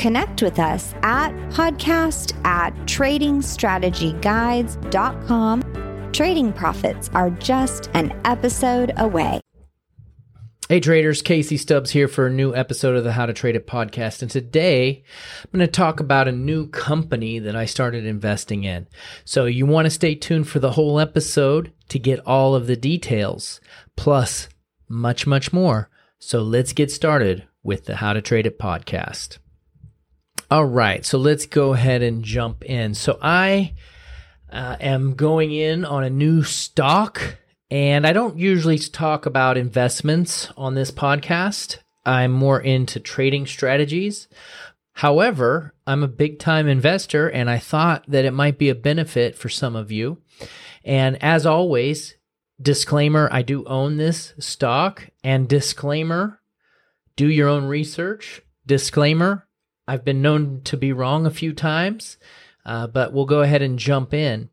Connect with us at podcast at tradingstrategyguides.com. Trading profits are just an episode away. Hey traders, Casey Stubbs here for a new episode of the How to Trade It podcast. And today I'm going to talk about a new company that I started investing in. So you want to stay tuned for the whole episode to get all of the details, plus much, much more. So let's get started with the How to Trade It podcast. All right, so let's go ahead and jump in. So I uh, am going in on a new stock, and I don't usually talk about investments on this podcast. I'm more into trading strategies. However, I'm a big time investor, and I thought that it might be a benefit for some of you. And as always, disclaimer I do own this stock, and disclaimer do your own research. Disclaimer I've been known to be wrong a few times, uh, but we'll go ahead and jump in.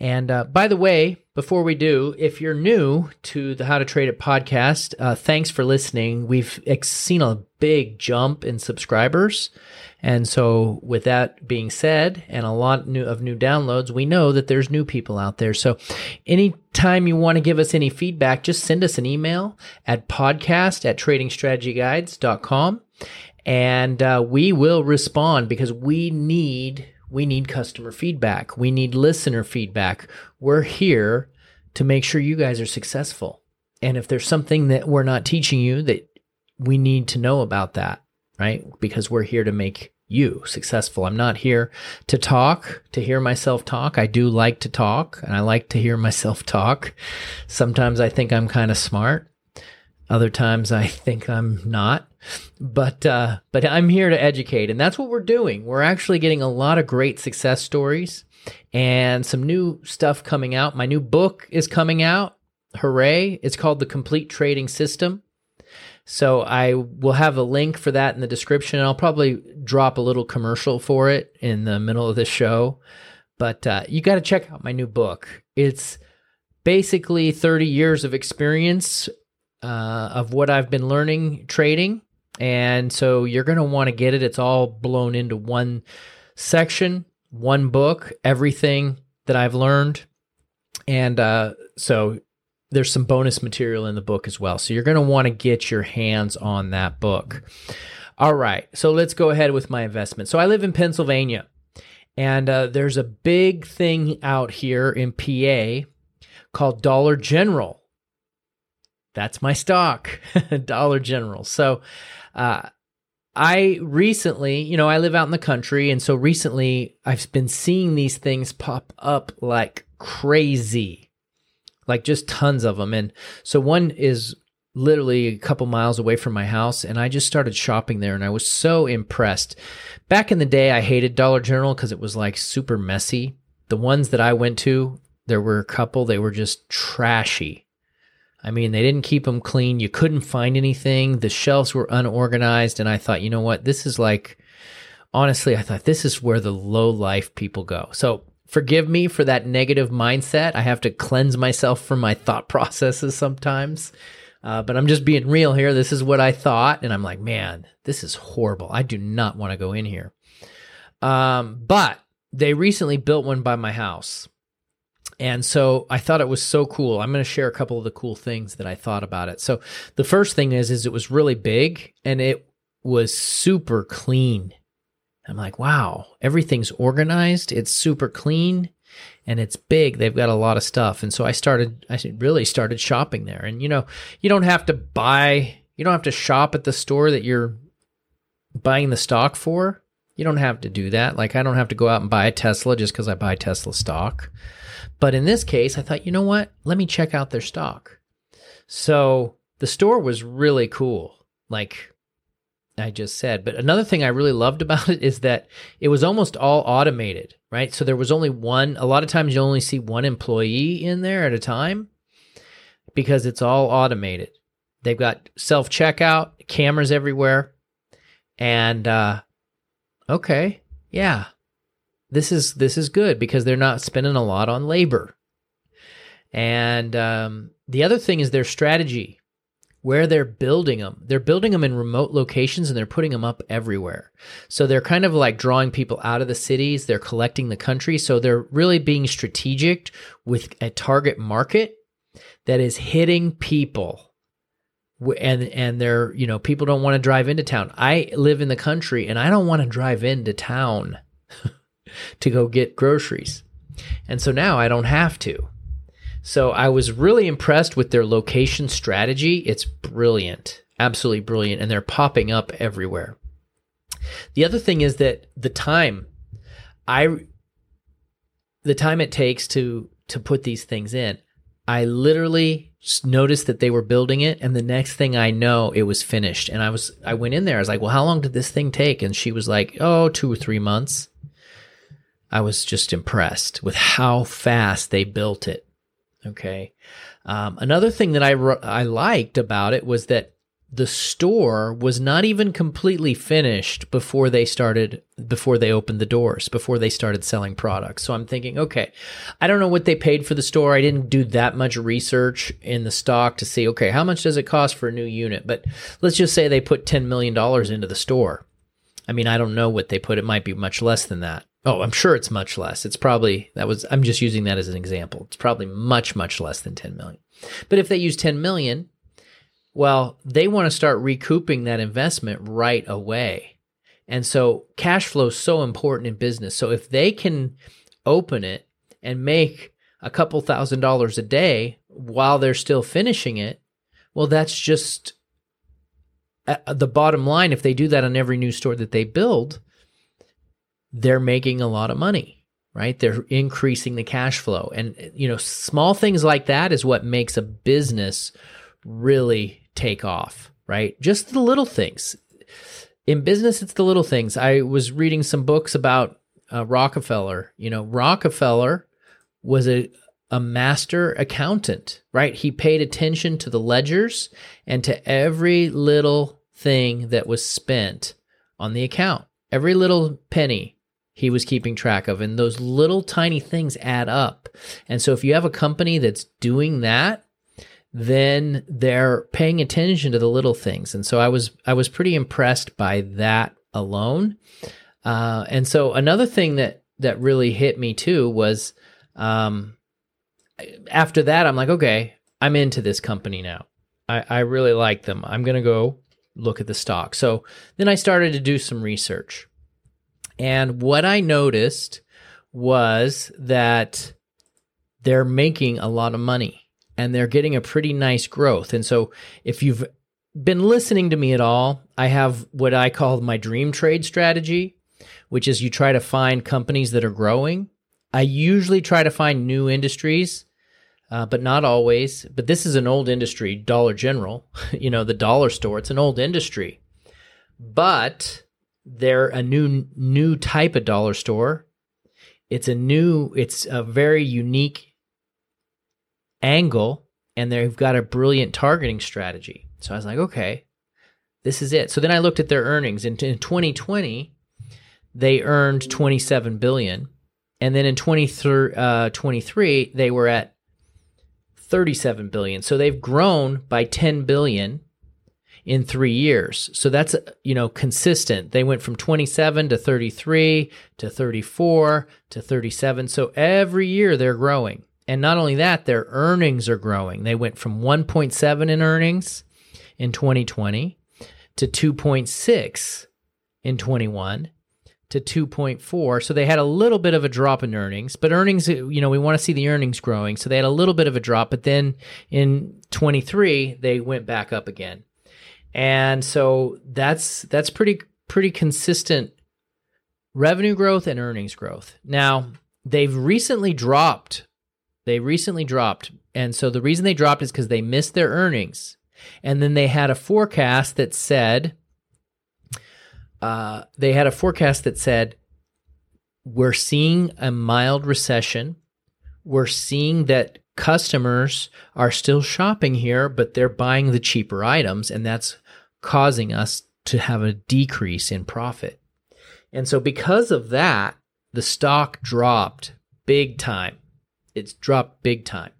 And uh, by the way, before we do, if you're new to the How to Trade It podcast, uh, thanks for listening. We've ex- seen a big jump in subscribers. And so, with that being said, and a lot new, of new downloads, we know that there's new people out there. So, anytime you want to give us any feedback, just send us an email at podcast at tradingstrategyguides.com and uh, we will respond because we need we need customer feedback. We need listener feedback. We're here to make sure you guys are successful. And if there's something that we're not teaching you that we need to know about that right? Because we're here to make you successful. I'm not here to talk to hear myself talk. I do like to talk and i like to hear myself talk. Sometimes i think i'm kind of smart. Other times I think I'm not. But uh, but I'm here to educate, and that's what we're doing. We're actually getting a lot of great success stories and some new stuff coming out. My new book is coming out. Hooray! It's called The Complete Trading System. So I will have a link for that in the description. I'll probably drop a little commercial for it in the middle of the show. But uh, you got to check out my new book. It's basically 30 years of experience uh, of what I've been learning trading. And so you're going to want to get it. It's all blown into one section, one book, everything that I've learned. And uh, so there's some bonus material in the book as well. So you're going to want to get your hands on that book. All right. So let's go ahead with my investment. So I live in Pennsylvania, and uh, there's a big thing out here in PA called Dollar General that's my stock, Dollar General. So, uh, I recently, you know, I live out in the country, and so recently I've been seeing these things pop up like crazy, like just tons of them. And so one is literally a couple miles away from my house, and I just started shopping there, and I was so impressed. Back in the day, I hated Dollar General because it was like super messy. The ones that I went to, there were a couple, they were just trashy. I mean, they didn't keep them clean. You couldn't find anything. The shelves were unorganized. And I thought, you know what? This is like, honestly, I thought this is where the low life people go. So forgive me for that negative mindset. I have to cleanse myself from my thought processes sometimes. Uh, but I'm just being real here. This is what I thought. And I'm like, man, this is horrible. I do not want to go in here. Um, but they recently built one by my house. And so I thought it was so cool. I'm going to share a couple of the cool things that I thought about it. So the first thing is is it was really big and it was super clean. I'm like, wow, everything's organized. It's super clean and it's big. They've got a lot of stuff. And so I started I really started shopping there. And you know, you don't have to buy, you don't have to shop at the store that you're buying the stock for. You don't have to do that. Like I don't have to go out and buy a Tesla just cuz I buy Tesla stock. But in this case, I thought, you know what? Let me check out their stock. So the store was really cool. Like I just said. But another thing I really loved about it is that it was almost all automated, right? So there was only one, a lot of times you only see one employee in there at a time because it's all automated. They've got self checkout, cameras everywhere. And uh okay, yeah. This is this is good because they're not spending a lot on labor. And um the other thing is their strategy where they're building them. They're building them in remote locations and they're putting them up everywhere. So they're kind of like drawing people out of the cities, they're collecting the country. So they're really being strategic with a target market that is hitting people. And and they're you know people don't want to drive into town. I live in the country and I don't want to drive into town to go get groceries, and so now I don't have to. So I was really impressed with their location strategy. It's brilliant, absolutely brilliant, and they're popping up everywhere. The other thing is that the time I the time it takes to to put these things in. I literally noticed that they were building it and the next thing I know it was finished and I was I went in there I was like, "Well, how long did this thing take?" and she was like, "Oh, two or 3 months." I was just impressed with how fast they built it. Okay. Um, another thing that I I liked about it was that the store was not even completely finished before they started before they opened the doors before they started selling products so i'm thinking okay i don't know what they paid for the store i didn't do that much research in the stock to see okay how much does it cost for a new unit but let's just say they put 10 million dollars into the store i mean i don't know what they put it might be much less than that Oh, I'm sure it's much less. It's probably that was I'm just using that as an example. It's probably much much less than 10 million. But if they use 10 million, well, they want to start recouping that investment right away. And so cash flow is so important in business. So if they can open it and make a couple thousand dollars a day while they're still finishing it, well, that's just uh, the bottom line. If they do that on every new store that they build, they're making a lot of money, right? They're increasing the cash flow. And, you know, small things like that is what makes a business really take off, right? Just the little things. In business, it's the little things. I was reading some books about uh, Rockefeller. You know, Rockefeller was a, a master accountant, right? He paid attention to the ledgers and to every little thing that was spent on the account, every little penny, he was keeping track of. And those little tiny things add up. And so if you have a company that's doing that, then they're paying attention to the little things. And so I was I was pretty impressed by that alone. Uh, and so another thing that that really hit me too was um, after that I'm like, okay, I'm into this company now. I, I really like them. I'm gonna go look at the stock. So then I started to do some research. And what I noticed was that they're making a lot of money and they're getting a pretty nice growth. And so if you've been listening to me at all, I have what I call my dream trade strategy, which is you try to find companies that are growing. I usually try to find new industries, uh, but not always. But this is an old industry, Dollar General, you know, the dollar store. It's an old industry. But they're a new new type of dollar store. It's a new, it's a very unique angle, and they've got a brilliant targeting strategy. So I was like, okay, this is it. So then I looked at their earnings. In, in 2020, they earned 27 billion, and then in 2023, uh, they were at 37 billion. So they've grown by 10 billion in three years. So that's, you know, consistent. They went from 27 to 33 to 34 to 37. So every year they're growing. And not only that, their earnings are growing. They went from 1.7 in earnings in 2020 to 2.6 in 21 to 2.4. So they had a little bit of a drop in earnings, but earnings, you know, we want to see the earnings growing. So they had a little bit of a drop, but then in 23, they went back up again and so that's that's pretty pretty consistent revenue growth and earnings growth. Now they've recently dropped. They recently dropped, and so the reason they dropped is because they missed their earnings, and then they had a forecast that said uh, they had a forecast that said we're seeing a mild recession. We're seeing that customers are still shopping here, but they're buying the cheaper items, and that's causing us to have a decrease in profit. And so, because of that, the stock dropped big time. It's dropped big time.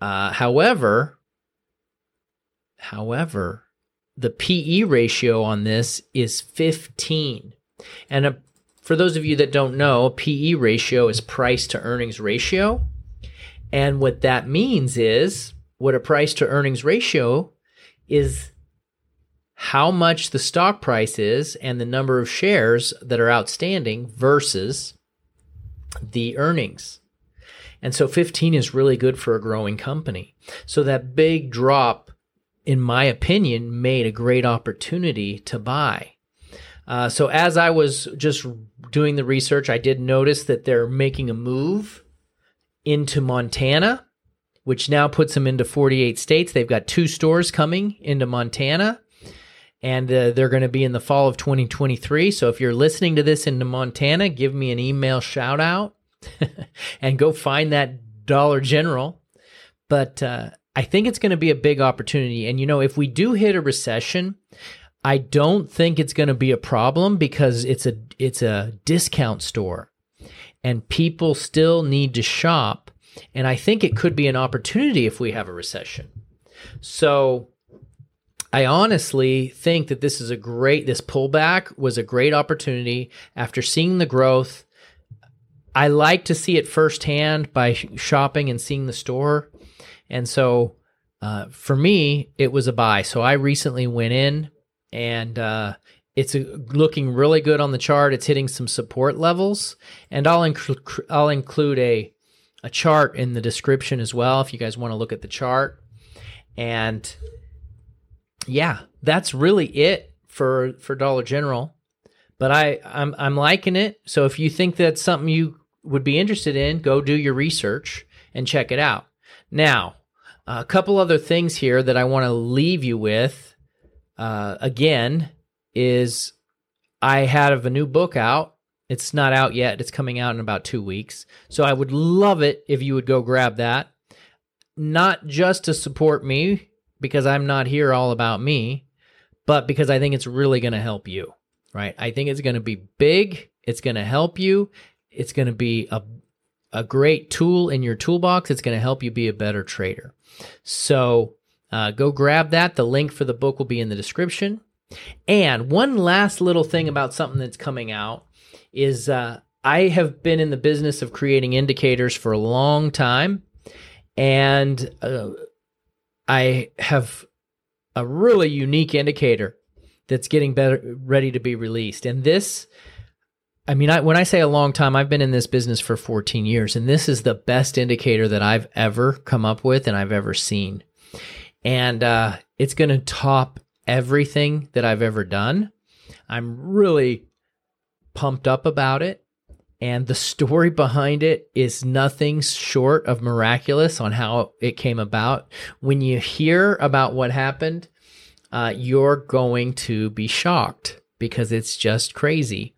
Uh, however, however, the PE ratio on this is 15. And a, for those of you that don't know, PE ratio is price to earnings ratio. And what that means is what a price to earnings ratio is how much the stock price is and the number of shares that are outstanding versus the earnings. And so 15 is really good for a growing company. So that big drop, in my opinion, made a great opportunity to buy. Uh, so as I was just doing the research, I did notice that they're making a move into Montana, which now puts them into 48 states. They've got two stores coming into Montana and uh, they're going to be in the fall of 2023. So if you're listening to this in Montana, give me an email shout out and go find that Dollar General. But uh, I think it's going to be a big opportunity. And you know, if we do hit a recession, I don't think it's going to be a problem because it's a it's a discount store, and people still need to shop. And I think it could be an opportunity if we have a recession. So I honestly think that this is a great, this pullback was a great opportunity after seeing the growth. I like to see it firsthand by shopping and seeing the store. And so uh, for me, it was a buy. So I recently went in and uh, it's a, looking really good on the chart. It's hitting some support levels. And I'll, inc- I'll include a, a chart in the description as well if you guys want to look at the chart. And yeah, that's really it for for Dollar General. But I I'm I'm liking it. So if you think that's something you would be interested in, go do your research and check it out. Now, a couple other things here that I want to leave you with. Uh, again, is I have a new book out. It's not out yet. It's coming out in about two weeks. So I would love it if you would go grab that. Not just to support me because I'm not here all about me, but because I think it's really going to help you, right? I think it's going to be big. It's going to help you. It's going to be a, a great tool in your toolbox. It's going to help you be a better trader. So uh, go grab that. The link for the book will be in the description. And one last little thing about something that's coming out is uh, I have been in the business of creating indicators for a long time. And uh, I have a really unique indicator that's getting better ready to be released. And this I mean, I, when I say a long time, I've been in this business for 14 years, and this is the best indicator that I've ever come up with and I've ever seen. And uh, it's going to top everything that I've ever done. I'm really pumped up about it and the story behind it is nothing short of miraculous on how it came about. When you hear about what happened, uh, you're going to be shocked because it's just crazy.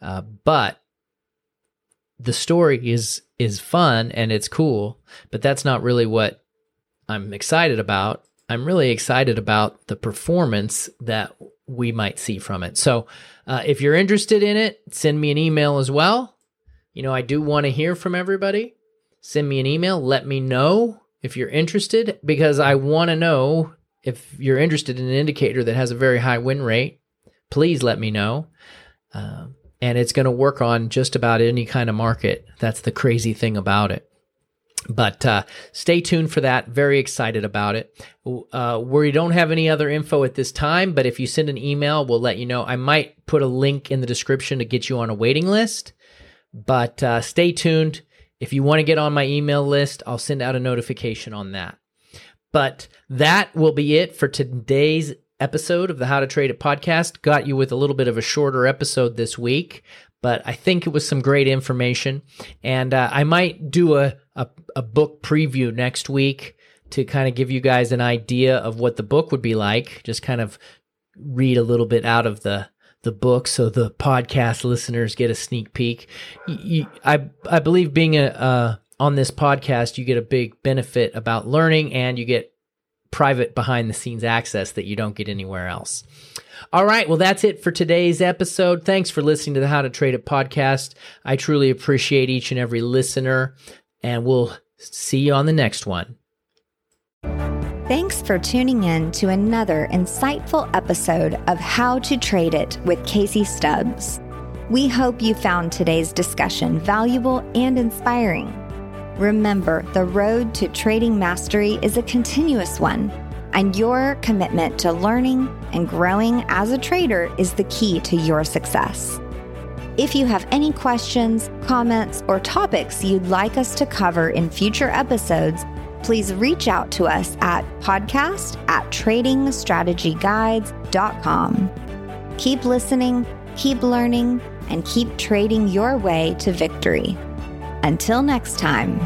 Uh, but the story is is fun and it's cool, but that's not really what I'm excited about. I'm really excited about the performance that we might see from it. So, uh, if you're interested in it, send me an email as well you know, I do want to hear from everybody. Send me an email. Let me know if you're interested because I want to know if you're interested in an indicator that has a very high win rate. Please let me know. Uh, and it's going to work on just about any kind of market. That's the crazy thing about it. But uh, stay tuned for that. Very excited about it. Uh, we don't have any other info at this time, but if you send an email, we'll let you know. I might put a link in the description to get you on a waiting list. But uh, stay tuned. If you want to get on my email list, I'll send out a notification on that. But that will be it for today's episode of the How to Trade It podcast. Got you with a little bit of a shorter episode this week, but I think it was some great information. And uh, I might do a, a, a book preview next week to kind of give you guys an idea of what the book would be like. Just kind of read a little bit out of the the book so the podcast listeners get a sneak peek. I I believe being a uh, on this podcast, you get a big benefit about learning, and you get private behind the scenes access that you don't get anywhere else. All right. Well, that's it for today's episode. Thanks for listening to the How to Trade It podcast. I truly appreciate each and every listener, and we'll see you on the next one. Thanks for tuning in to another insightful episode of How to Trade It with Casey Stubbs. We hope you found today's discussion valuable and inspiring. Remember, the road to trading mastery is a continuous one, and your commitment to learning and growing as a trader is the key to your success. If you have any questions, comments, or topics you'd like us to cover in future episodes, please reach out to us at podcast at tradingstrategyguides.com. Keep listening, keep learning, and keep trading your way to victory. Until next time.